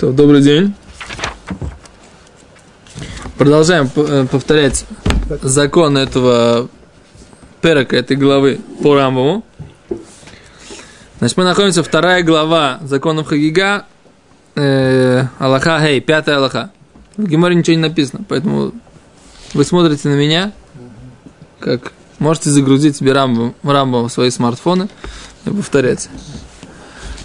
То, добрый день. Продолжаем э, повторять закон этого перека, этой главы по Рамбову. Значит, мы находимся вторая глава законов Хагига, э, Аллаха Хей, пятая Аллаха. В Геморе ничего не написано, поэтому вы смотрите на меня, как можете загрузить себе Рамбом, Рамбом в свои смартфоны и повторять.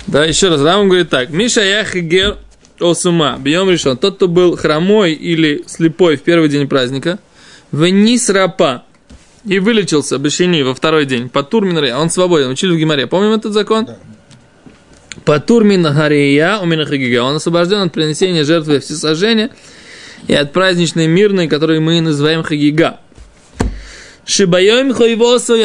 Да, еще раз, Рамбом говорит так. Миша Яхигер Осума, бьем решен. Тот, кто был хромой или слепой в первый день праздника, вниз рапа и вылечился бешени во второй день. По турминаре, он свободен. Учили в Гимаре. Помним этот закон? Да. По турминагария у Минахагига. Он освобожден от принесения жертвы всесожжения и от праздничной мирной, которую мы называем Хагига. Шибайом хойвосу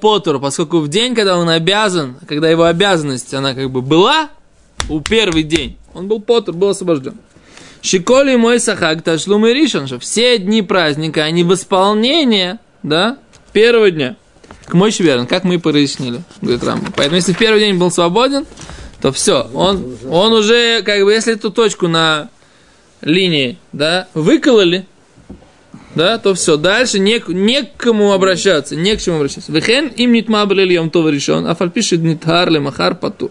потур, поскольку в день, когда он обязан, когда его обязанность, она как бы была, у первый день, он был потур, был освобожден. Шиколи мой сахак ташлум и ришон, что все дни праздника, они в исполнение, да, первого дня. К мой верен, как мы и прояснили, говорит Рамба. Поэтому, если в первый день был свободен, то все, он, он уже, как бы, если эту точку на линии, да, выкололи, да, то все, дальше не, не к кому обращаться, не к чему обращаться. Вехен им нитма брельем то решен, а фальпишит нитхар махар пату.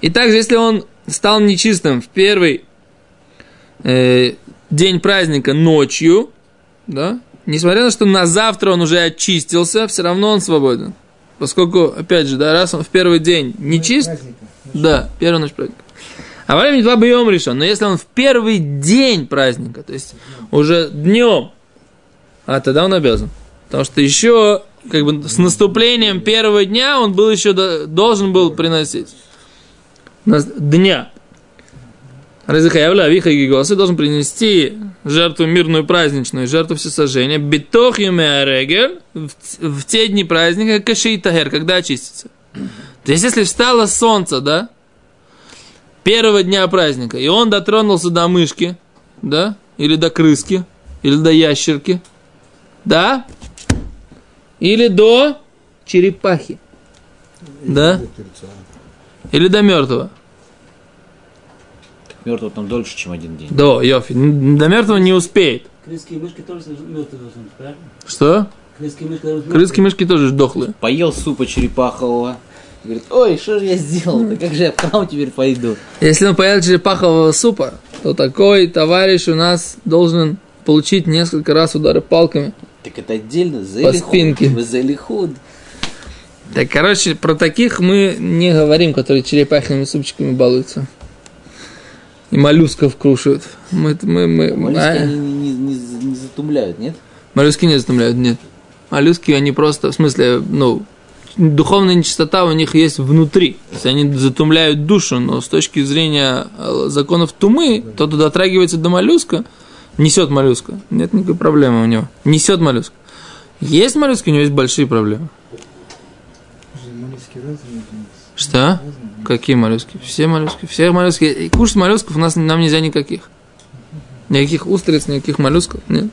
И также, если он стал нечистым в первый э, день праздника ночью, да, несмотря на то, что на завтра он уже очистился, все равно он свободен. Поскольку, опять же, да, раз он в первый день не чист, да, первую ночь праздника. А во время два боем решен. Но если он в первый день праздника, то есть уже днем, а тогда он обязан. Потому что еще как бы с наступлением первого дня он был еще должен был приносить дня. Разыхаявля Авиха Гигосы должен принести жертву мирную праздничную, жертву всесожжения, битох регель в те дни праздника, каши тагер, когда очистится. То есть, если встало солнце, да, первого дня праздника, и он дотронулся до мышки, да, или до крыски, или до ящерки, да, или до черепахи, да, или до мертвого мертвого там дольше, чем один день. Да, Йофи. До мертвого не успеет. Крысские мышки тоже мертвые должны быть, правильно? Что? Крысские мышки, Крысские мышки тоже дохлые. Поел супа черепахового. Говорит, ой, что же я сделал? Да как же я в храм теперь пойду? Если он поел черепахового супа, то такой товарищ у нас должен получить несколько раз удары палками. Так это отдельно, за по спинке. За лихуд. Так, короче, про таких мы не говорим, которые черепаховыми супчиками балуются и моллюсков крушают. Мы, мы, мы, моллюски а... они не, не, не затумляют, нет? Моллюски не затумляют, нет. Моллюски, они просто, в смысле, ну, духовная нечистота у них есть внутри. То есть они затумляют душу, но с точки зрения э, законов тумы, тот, кто дотрагивается до моллюска, несет моллюска. Нет никакой проблемы у него. Несет моллюска. Есть моллюски, у него есть большие проблемы. Что? Какие моллюски? Все моллюски. Все моллюски. И кушать моллюсков у нас нам нельзя никаких. Никаких устриц, никаких моллюсков. Нет.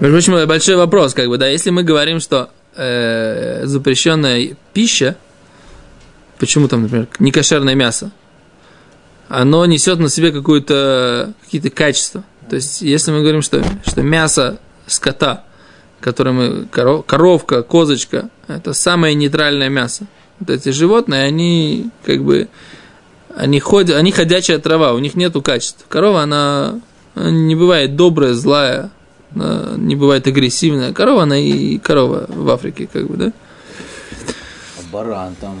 Между прочим, большой вопрос, как бы, да, если мы говорим, что э, запрещенная пища, почему там, например, некошерное мясо, оно несет на себе какое-то, какие-то качества. То есть, если мы говорим, что, что мясо скота, которое мы, коров, коровка, козочка, это самое нейтральное мясо, вот эти животные, они как бы, они, ходят, они ходячая трава, у них нету качеств. Корова, она, она не бывает добрая, злая, не бывает агрессивная. Корова, она и корова в Африке, как бы, да? А баран там...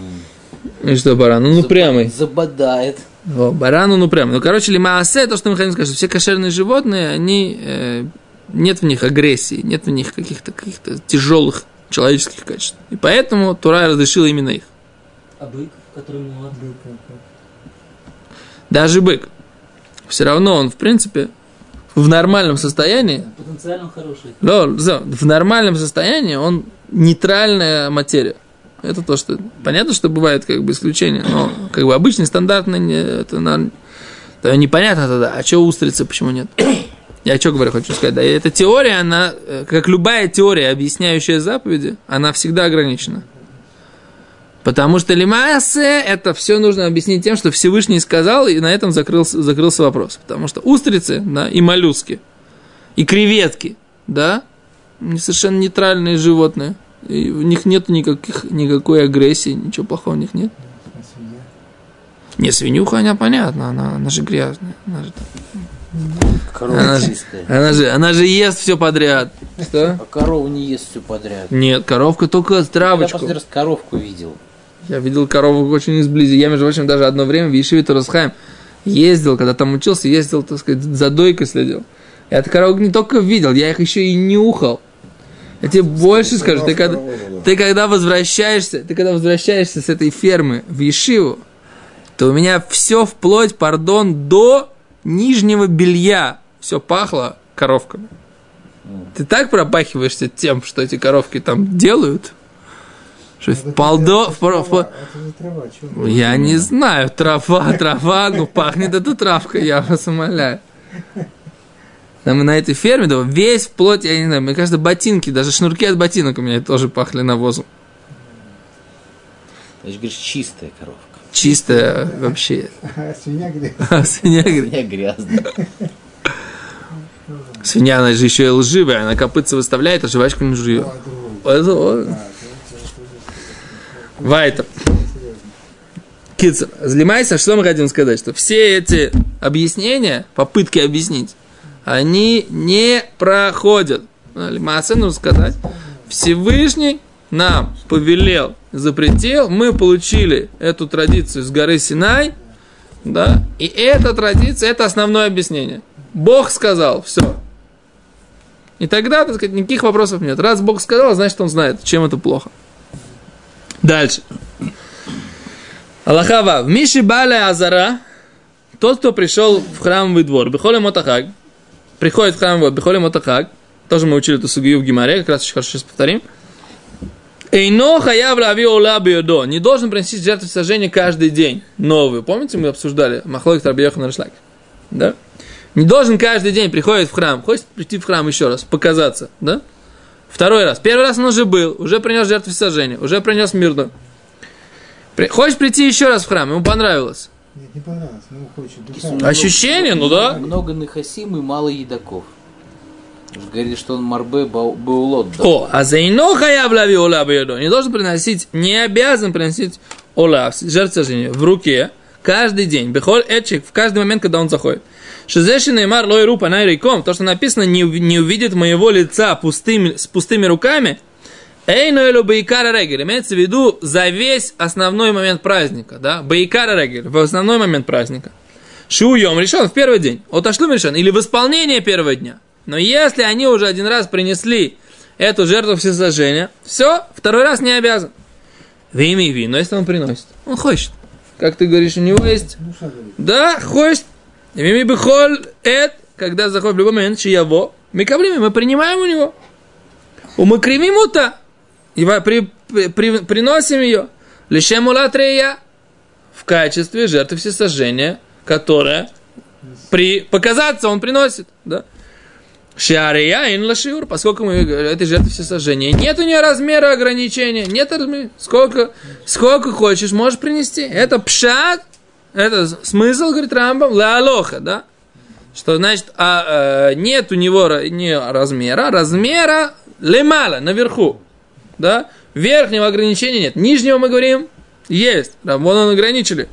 И что баран? Ну, ну прямый. Забодает. О, баран, ну, прямый. Ну, короче, лимаасе, то, что мы хотим сказать, что все кошерные животные, они, э, нет в них агрессии, нет в них каких-то каких тяжелых человеческих качеств. И поэтому Тура разрешила именно их. А бык, который? Бык, Даже бык. Все равно он, в принципе, в нормальном состоянии. Потенциально хороший. Да, в нормальном состоянии он нейтральная материя. Это то, что понятно, что бывает как бы исключения, но как бы обычный стандартный это, это непонятно тогда, а что устрицы, почему нет? Я что говорю, хочу сказать, да, эта теория, она, э, как любая теория, объясняющая заповеди, она всегда ограничена. Потому что лимасе это все нужно объяснить тем, что Всевышний сказал, и на этом закрылся, закрылся вопрос. Потому что устрицы да, и моллюски, и креветки, да, совершенно нейтральные животные. И в них нет никаких, никакой агрессии, ничего плохого у них нет. А? Не, свинюха, она понятно, она, она же грязная. Она же, Корова она, же, она, же, она же ест все подряд. Что? А корова не ест все подряд. Нет, коровка только Я травочку. последний раз коровку видел. Я видел корову очень изблизи. Я, между прочим, даже одно время в Ешиве Турасхайм ездил, когда там учился, ездил, так сказать, за дойкой следил. Я эту корову не только видел, я их еще и нюхал. Я тебе больше скажу, ты когда, ты когда возвращаешься, ты когда возвращаешься с этой фермы в Ешиву, то у меня все вплоть, пардон, до нижнего белья все пахло коровками. Ты так пропахиваешься тем, что эти коровки там делают, что Это же трава, чё? я не знаю, трава, трава, ну пахнет эта травка, я вас умоляю. Там на этой ферме, да, весь вплоть, я не знаю, мне кажется, ботинки, даже шнурки от ботинок у меня тоже пахли навозом. Ты же говоришь, чистая коровка. Чисто вообще. А свинья где? Свинья, грязная. свинья, она же еще и лживая, она копытца выставляет, а жвачку не жует. Вайтер. Кицер, занимайся, что мы хотим сказать? Что все эти объяснения, попытки объяснить, они не проходят. Масса нужно сказать. Всевышний нам повелел, запретил, мы получили эту традицию с горы Синай, да, и эта традиция, это основное объяснение. Бог сказал, все. И тогда, так сказать, никаких вопросов нет. Раз Бог сказал, значит, он знает, чем это плохо. Дальше. Аллахава, Миши Бале Азара, тот, кто пришел в храмовый двор, Бехоле Мотахаг, приходит в храмовый двор, Бехоле Мотахаг, тоже мы учили эту сугию в Гимаре, как раз очень хорошо сейчас повторим. Эйно хаяв лави ола биодо. Не должен приносить жертву сожжения каждый день. Новую. Помните, мы обсуждали Махлой Тарбияха на Рашлак? Да? Не должен каждый день приходит в храм. Хочет прийти в храм еще раз, показаться. Да? Второй раз. Первый раз он уже был, уже принес жертву сожжения, уже принес мирную. При- Хочешь прийти еще раз в храм, ему понравилось. Нет, не понравилось, ну хочет. Душа. Ощущение, ну да. Много нахасим и мало едоков. Говорили, что он марбе бау- баулот. О, а за ино хаяв лави ола биодо. Не должен приносить, не обязан приносить ола, жертву сожжения, в руке, каждый день. Бехоль эчик, в каждый момент, когда он заходит. Шизеши неймар лой рупа найриком, то, что написано, не, не увидит моего лица пустыми, с пустыми руками, Эй, ну элю бейкара регель. Имеется в виду за весь основной момент праздника, да? Бейкара регель, в основной момент праздника. Шуем решен в первый день. Отошлю решен. Или в исполнение первого дня. Но если они уже один раз принесли эту жертву всесожжения, все, второй раз не обязан. Вими ви, но если он приносит, он хочет. Как ты говоришь, у него есть да, хочет. Мими бихоль эт, когда заходит в любой момент, чьего, мы кавлим, мы принимаем у него. У мы кривим ута. И при, при- при- приносим ее. Лишем улатрея в качестве жертвы всесожжения, которая при показаться он приносит. Да? Шиария ин лашиур, поскольку мы этой жертвы всесожжения. Нет у нее размера ограничения, нет размера. Сколько, сколько хочешь, можешь принести. Это пшат, это смысл, говорит Рамбам, лалоха, да? Что значит, а, э, нет у него не размера, размера лемала, наверху. Да? Верхнего ограничения нет. Нижнего мы говорим, есть. Да, вон он ограничили.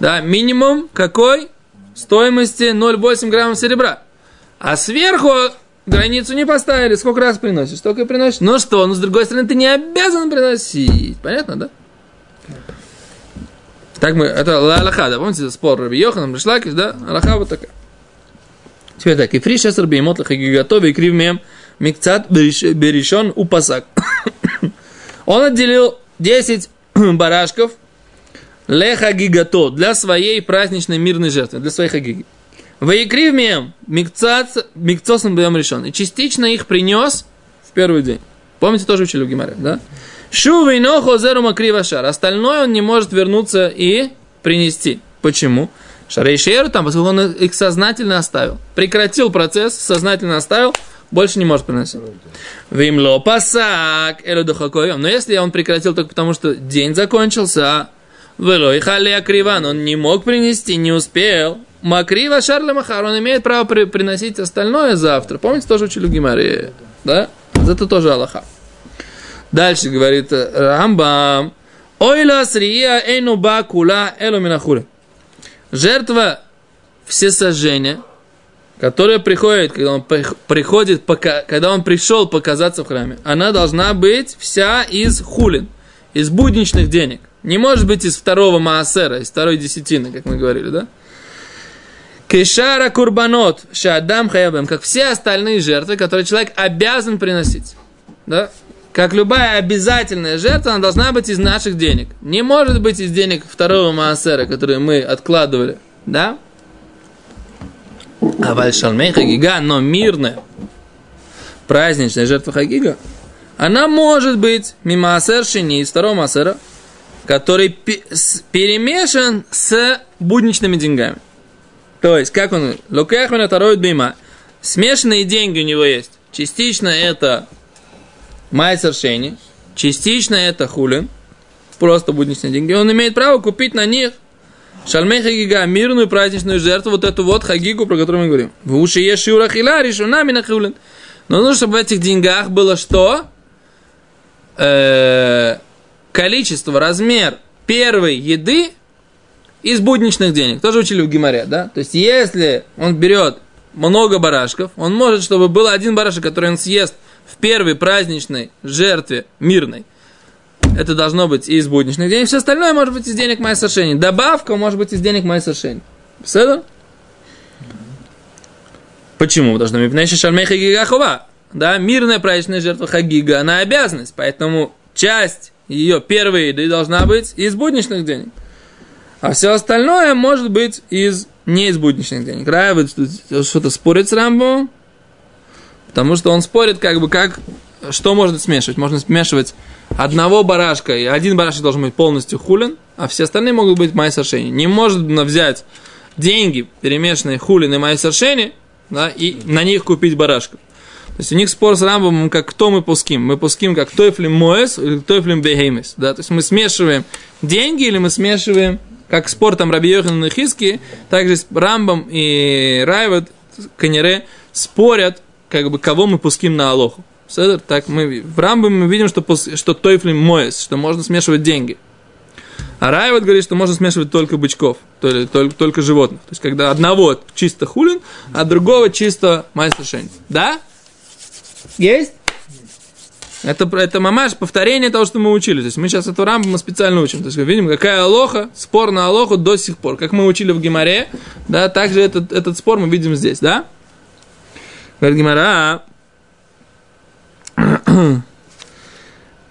Да, минимум какой? Стоимости 0,8 граммов серебра. А сверху границу не поставили. Сколько раз приносишь, столько и приносишь. Ну что, ну с другой стороны, ты не обязан приносить. Понятно, да? Так мы, это ла- Аллаха, да, помните спор Раби Йоханом, Ришлакиш, да? Аллаха вот такая. Теперь так, и фри шесар беймот лахаги готовы, и крив мем микцат беришон упасак. Он отделил 10 барашков леха гигато для своей праздничной мирной жертвы, для своей хагиги. Ваикрив мем микцат микцосом бьем решен. И частично их принес в первый день. Помните, тоже учили в Гимаре, да? Шувей нохо зеру макрива шар. Остальное он не может вернуться и принести. Почему? Шарейшеру там, поскольку он их сознательно оставил. Прекратил процесс, сознательно оставил. больше не может приносить. Вимло пасак. Но если он прекратил только потому, что день закончился, вело и халия криван, он не мог принести, не успел. Макрива Шарля Махар, он имеет право при- приносить остальное завтра. Помните, тоже учили Гимаре, да? Это тоже Аллаха. Дальше говорит э, Рамбам. Ойла срия эйну ба кула. Жертва всесожжения, которая приходит, когда он прих- приходит, пока, когда он пришел показаться в храме, она должна быть вся из хулин, из будничных денег. Не может быть из второго маасера, из второй десятины, как мы говорили, да? Кешара курбанот, шадам хаябем, как все остальные жертвы, которые человек обязан приносить. Да? Как любая обязательная жертва, она должна быть из наших денег. Не может быть из денег второго маасера, которые мы откладывали. Да? А вальшалмей хагига, но мирная, праздничная жертва хагига, она может быть мимаасер шини из второго маасера, который перемешан с будничными деньгами. То есть, как он, лукахмина второй бима, смешанные деньги у него есть. Частично это майсер шени, частично это хулин, просто будничные деньги. Он имеет право купить на них шальмей хагига, мирную праздничную жертву, вот эту вот хагигу, про которую мы говорим. В уши есть шиура хила, решена на хулин. Но нужно, чтобы в этих деньгах было что? Э, количество, размер первой еды из будничных денег. Тоже учили в Гимаре, да? То есть, если он берет много барашков, он может, чтобы был один барашек, который он съест в первой праздничной жертве мирной. Это должно быть из будничных денег. Все остальное может быть из денег Майсашени. Добавка может быть из денег Майсашени. Все Почему? Потому что Мипнейши Шальмей Хагига Хува. Да, мирная праздничная жертва Хагига, она обязанность. Поэтому часть ее первой еды должна быть из будничных денег. А все остальное может быть из не из будничных денег. Тут что-то спорит с Рамбо, потому что он спорит, как бы, как, что можно смешивать. Можно смешивать одного барашка, и один барашек должен быть полностью хулин, а все остальные могут быть майсершени. Не можно взять деньги, перемешанные хулин и майсершени, да, и на них купить барашка. То есть у них спор с Рамбом, как кто мы пуским. Мы пуским как Тойфлим Моэс или Тойфлим Бехеймес. Да? То есть мы смешиваем деньги или мы смешиваем, как спор там Раби Йохан и Хиски, также Рамбом и Райват, Канере спорят, как бы, кого мы пуским на Алоху. Седер? Так мы в Рамбе мы видим, что, что Тойфлим Моэс, что можно смешивать деньги. А Райват говорит, что можно смешивать только бычков, то есть только, только животных. То есть, когда одного чисто хулин, а другого чисто майстершень. Да? Есть? Это, это мамаш, повторение того, что мы учили. То есть мы сейчас эту рамбу мы специально учим. То есть мы видим, какая алоха, спор на алоху до сих пор. Как мы учили в Гимаре, да, также этот, этот спор мы видим здесь, да? Говорит Гимара,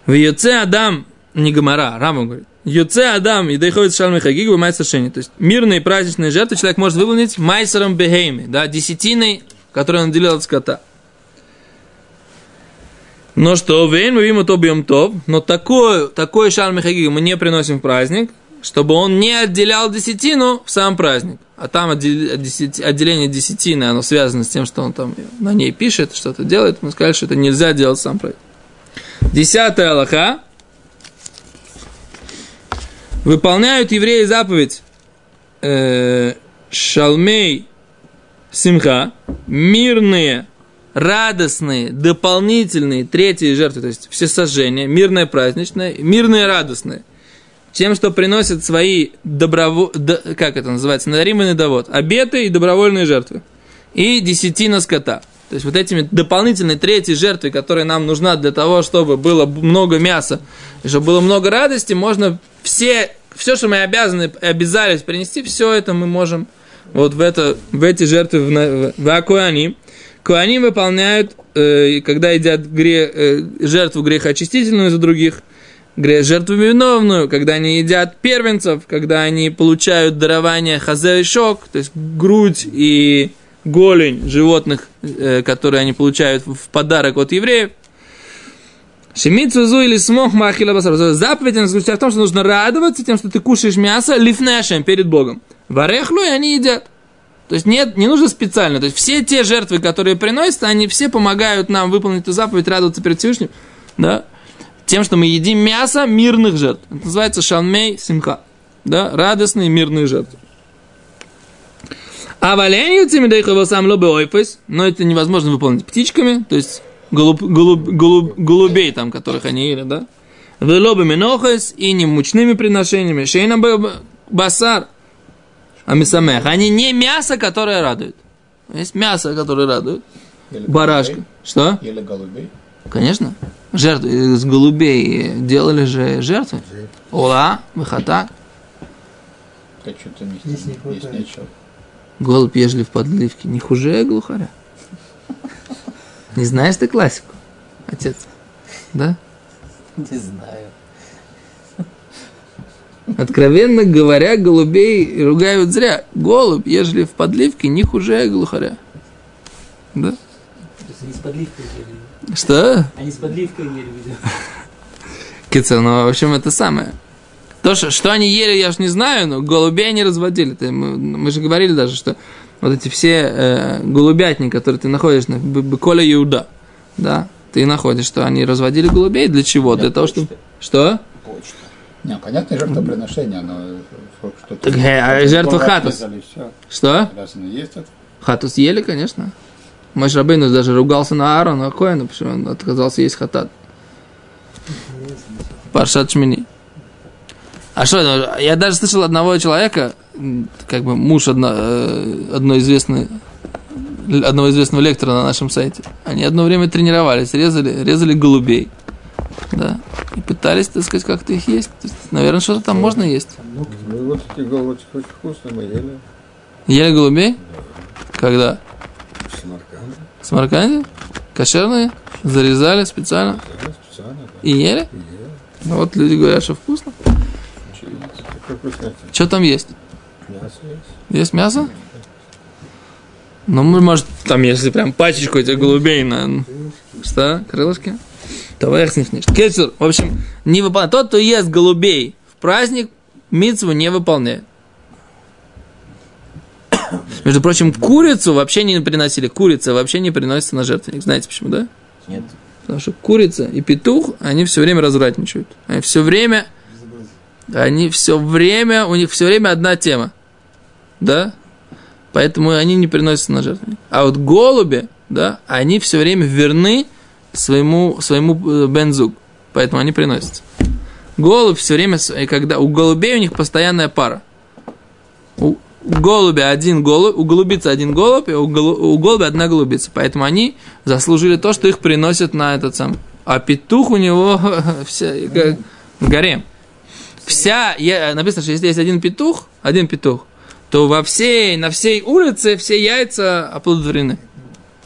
в Йоце Адам, не Гимара, Рама говорит, Йоце Адам, и доходит шалмы хагиг, вы майсер. То есть мирные праздничные жертвы человек может выполнить майсером бехейми, да, десятиной, которую он делил от скота. Но что, вейн мы видим то бьем топ, но такой, такой шалм хагиг мы не приносим в праздник, чтобы он не отделял десятину в сам праздник. А там отделение десятины, оно связано с тем, что он там на ней пишет, что-то делает. Мы сказали, что это нельзя делать в сам праздник. Десятая Аллаха. Выполняют евреи заповедь э, Шалмей Симха, мирные, радостные, дополнительные третьи жертвы, то есть все сожжения, мирное праздничное, мирные радостные, тем, что приносят свои доброво... д- как это называется, надаримый довод, обеты и добровольные жертвы, и десятина скота. То есть вот этими дополнительной третьей жертвой, которая нам нужна для того, чтобы было много мяса, чтобы было много радости, можно все, все, что мы обязаны, обязались принести, все это мы можем вот в, это, в эти жертвы в, в, в Акуаним. Куаним выполняют, э, когда едят гре, э, жертву грехоочистительную за других, гре, жертву виновную, когда они едят первенцев, когда они получают дарование хазе и шок, то есть грудь и голень животных, э, которые они получают в подарок от евреев. Шемицу зу или смог махила басар. Заповедь она заключается в том, что нужно радоваться тем, что ты кушаешь мясо лифнешем перед Богом. Варехлу, и они едят. То есть нет, не нужно специально. То есть все те жертвы, которые приносятся, они все помогают нам выполнить эту заповедь, радоваться перед Всевышним, да, тем, что мы едим мясо мирных жертв. Это называется шалмей симха, да, радостные мирные жертвы. А валенью цимидейхова сам лобы ойфес, но это невозможно выполнить птичками, то есть голуб, голуб, голуб, голубей там, которых они ели, да. Велобы минохес и не мучными приношениями. Шейна басар. Амисамех. Они не мясо, которое радует. Есть мясо, которое радует. Или Барашка. голубей. Что? Или голубей. Конечно. Жертвы из голубей делали же жертвы. Ола, выхота. Так что-то не, Здесь не есть нечего. Голубь ежели в подливке. Не хуже глухаря. Не знаешь ты классику, отец? Да? Не знаю. Откровенно говоря, голубей ругают зря. Голубь, ежели в подливке, не хуже глухаря. Да? То есть они с подливкой ели. Что? Они с подливкой ели, видимо. Кицер, ну, в общем, это самое. То, что, что они ели, я ж не знаю, но голубей они разводили. Ты- мы, мы же говорили даже, что вот эти все э, голубятни, которые ты находишь на Беколе Иуда, да, ты находишь, что они разводили голубей для чего? Для того, чтобы... Что? Почта. Не, понятно, жертвоприношение, но что-то... Так, э, а жертва хатус? Что? Разве есть это? Хатус ели, конечно. Мой Рабейну даже ругался на Аарона Коэна, почему он отказался есть хатат. Паршат Шмини. А что, ну, я даже слышал одного человека, как бы муж одно, э, одной известной, одного известного лектора на нашем сайте. Они одно время тренировались, резали, резали голубей. Да. И пытались, так сказать, как-то их есть. То есть, наверное, что-то там можно есть. Ну, вот эти головочки очень вкусные мы ели. Ели голубей? Когда? В Самарканде. В Самарканде? Кошерные? Зарезали специально? Да, специально, да. И ели? И ели. Ну вот люди говорят, что вкусно. Что там есть? Мясо есть. Есть мясо? Ну, может, там, если прям пачечку этих голубей на... Что? Крылышки? Их не Кетчур, в общем, не выполняет. Тот, кто ест голубей в праздник, митцву не выполняет. Между прочим, курицу вообще не приносили. Курица вообще не приносится на жертвенник. Знаете почему, да? Нет. Потому что курица и петух, они все время развратничают. Они все время, они все время, у них все время одна тема. Да? Поэтому они не приносятся на жертвенник. А вот голуби, да, они все время верны своему, своему э, бензук. Поэтому они приносятся. Голубь все время, и когда у голубей у них постоянная пара. У голубя один голубь, у голубицы один голубь, и у, голу- голубя одна голубица. Поэтому они заслужили то, что их приносят на этот сам. А петух у него вся, как гарем. Вся, я- написано, что если есть один петух, один петух, то во всей, на всей улице все яйца оплодотворены.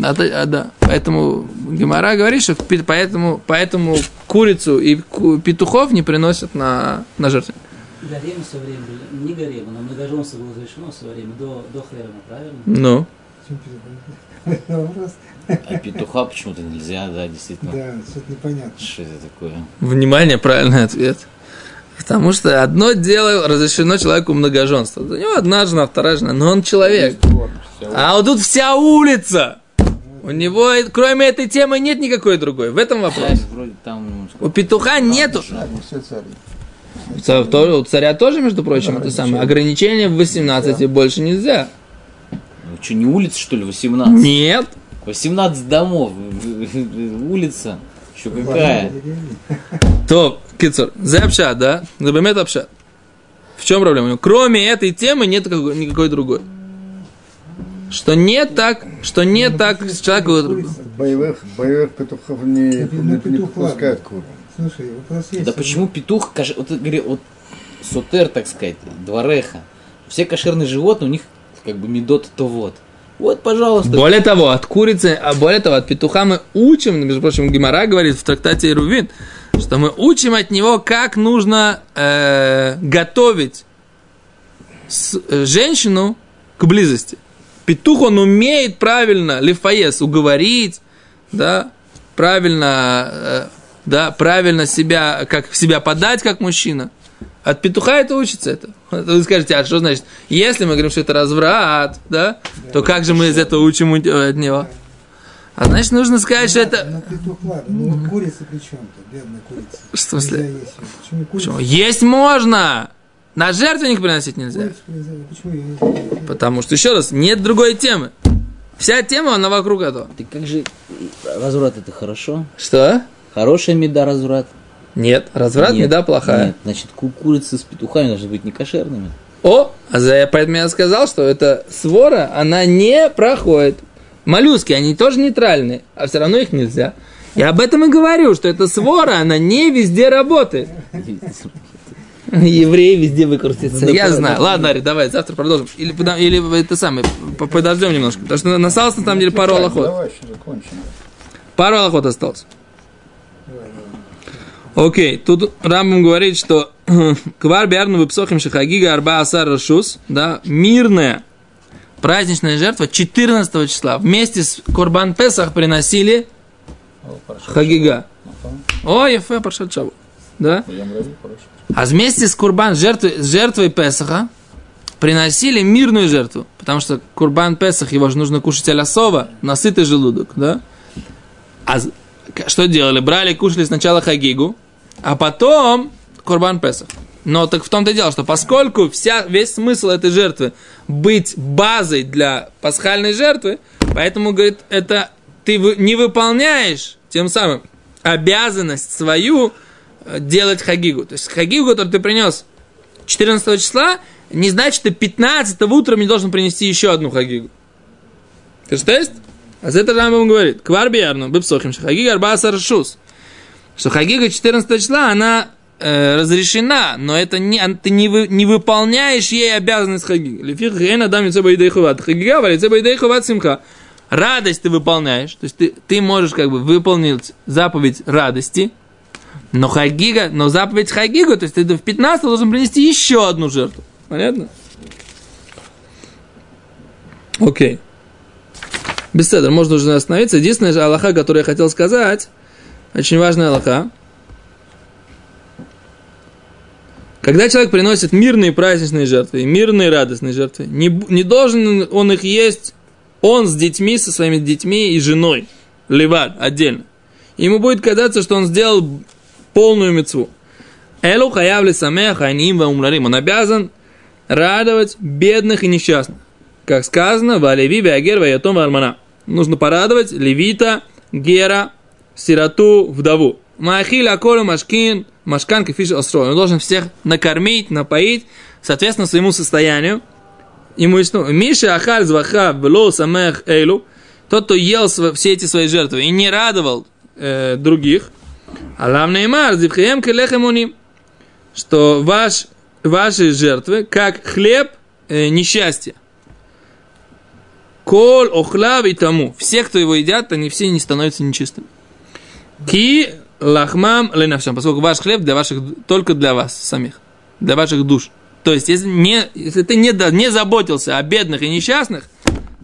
А, а, да. Поэтому Гемора говорит, что поэтому, поэтому курицу и петухов не приносят на, на жертву. Гарем все время, не гарем, но многоженство было разрешено в свое время до, до Херема, правильно? Ну. А петуха почему-то нельзя, да, действительно. Да, что-то непонятно. Что это такое? Внимание, правильный ответ. Потому что одно дело разрешено человеку многоженство. У него одна жена, вторая жена, но он человек. А вот тут вся улица. У него, кроме этой темы, нет никакой другой. В этом вопрос. Там... У петуха нету. У царя тоже, между прочим, это самое. Ограничение в 18 больше нельзя. Ну что, не улица, что ли, 18? Нет. 18 домов. Улица. Еще какая? То, кицур, за общат, да? Забемет общат. В чем проблема? Кроме этой темы нет какой- никакой другой. Что не так, что не так с человеком. Боевых, боевых петухов не, не, не петух пускают куру. Слушай, вопрос есть. Да почему петух, каш- вот, это говорю, вот сотер, так сказать, двореха, все кошерные животные, у них как бы медот то вот. Вот, пожалуйста. Более того, от курицы, а более того, от петуха мы учим, между прочим, Гимара говорит в трактате Ирувин, что мы учим от него, как нужно э, готовить с- э, женщину к близости. Петух, он умеет правильно, лифаес, уговорить, да, правильно, э, да, правильно себя, как себя подать, как мужчина. От петуха это учится это. Вы скажете, а что значит? Если мы говорим, что это разврат, да, то как же мы из этого учим от него? А значит, нужно сказать, что это... Петух ладно, ну вот курица при чем-то, бедная курица. Что в смысле? Почему? Почему? Есть можно! На жертвенник приносить нельзя. Потому что, еще раз, нет другой темы. Вся тема, она вокруг этого. Ты как же... Разврат это хорошо? Что? Хорошая меда разврат? Нет, разврат, Нет, еда плохая. Нет, значит, ку- курицы с петухами должны быть не кошерными. О, а за я поэтому я сказал, что эта свора, она не проходит. Моллюски, они тоже нейтральные, а все равно их нельзя. Я об этом и говорю, что эта свора, она не везде работает. Евреи везде выкрутятся. Ну, Я да, знаю. да. Ладно, Ари, давай, завтра продолжим. Или, или это самое, по- подождем немножко. Потому что осталось на самом деле пару закончим. Пару аллахот осталось. Окей, тут Рамбам говорит, что квар биарну выпсохим шахагига арба асар рашус, да, мирная праздничная жертва 14 числа вместе с Курбан Песах приносили хагига. О, Ефе, Паршат. Да? А вместе с Курбан, жертвой, с жертвой Песаха, приносили мирную жертву. Потому что Курбан Песах, его же нужно кушать алясова, насытый желудок, да? А что делали? Брали, кушали сначала хагигу, а потом Курбан Песах. Но так в том-то дело, что поскольку вся, весь смысл этой жертвы быть базой для пасхальной жертвы, поэтому, говорит, это ты не выполняешь тем самым обязанность свою делать хагигу. То есть хагигу, который ты принес 14 числа, не значит, что 15 утром не должен принести еще одну хагигу. Ты что есть? А за это Рамбам говорит. Квар биярну, бипсохим, хагига арбаса рашус. Что хагига 14 числа, она э, разрешена, но это не, ан- ты не, вы- не выполняешь ей обязанность хагига. Лефих ген адам лице баидей хуват. Хагига, ва лице баидей хуват симха. Радость ты выполняешь, то есть ты, ты можешь как бы выполнить заповедь радости, но хагига, но заповедь хагигу, то есть ты в 15 должен принести еще одну жертву. Понятно? Окей. Беседа, можно уже остановиться. Единственное же Аллаха, который я хотел сказать, очень важная Аллаха. Когда человек приносит мирные праздничные жертвы, мирные радостные жертвы, не, не должен он их есть, он с детьми, со своими детьми и женой, левад, отдельно. Ему будет казаться, что он сделал полную мецву. Элу хаявли самех аним умларим. Он обязан радовать бедных и несчастных. Как сказано, валеви веагер ваятом вармана. Нужно порадовать левита, гера, сироту, вдову. Маахиля аколу машкин, машкан кефиш острой. Он должен всех накормить, напоить, соответственно, своему состоянию. Ему есть, ну, Миша Ахаль Зваха Вело Самех Эйлу, тот, кто ел все эти свои жертвы и не радовал э, других, Алам Неймар, Зивхаем Келехем Уним, что ваш, ваши жертвы, как хлеб э, несчастья. Кол, охлав и тому. Все, кто его едят, они все не становятся нечистыми. Ки лахмам ленавшам, поскольку ваш хлеб для ваших, только для вас самих, для ваших душ. То есть, если, не, если ты не, не заботился о бедных и несчастных,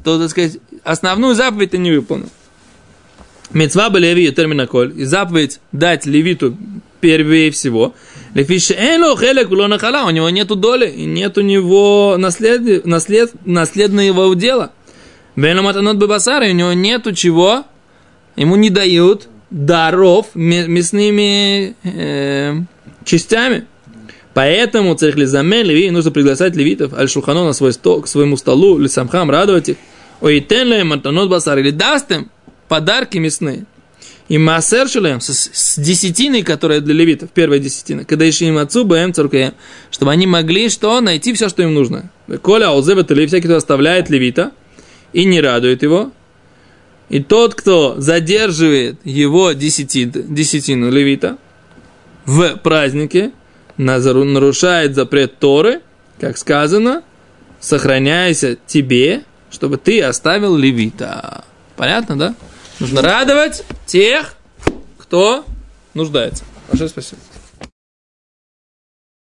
то, так сказать, основную заповедь ты не выполнил. Мецва леви термина коль. И заповедь дать левиту первее всего. Лефиши эло хелек улона хала. У него нету доли, и нет у него наслед, наслед, наследного удела. Бена матанот бабасара, у него нету чего. Ему не дают даров мясными э, частями. Поэтому царь Лизамен, Леви, нужно приглашать левитов, аль шухано на свой стол, к своему столу, лисамхам, радовать их. Ой, тен матанот басар, или даст им подарки мясные. И массер шелем с, десятиной, которая для левитов, первая десятина, когда еще им отцу бэм цуркеем, чтобы они могли что? Найти все, что им нужно. Коля алзебет или всякий, кто оставляет левита и не радует его, и тот, кто задерживает его десяти, десятину левита в празднике, нарушает запрет Торы, как сказано, сохраняйся тебе, чтобы ты оставил левита. Понятно, да? Нужно радовать тех, кто нуждается. Большое спасибо.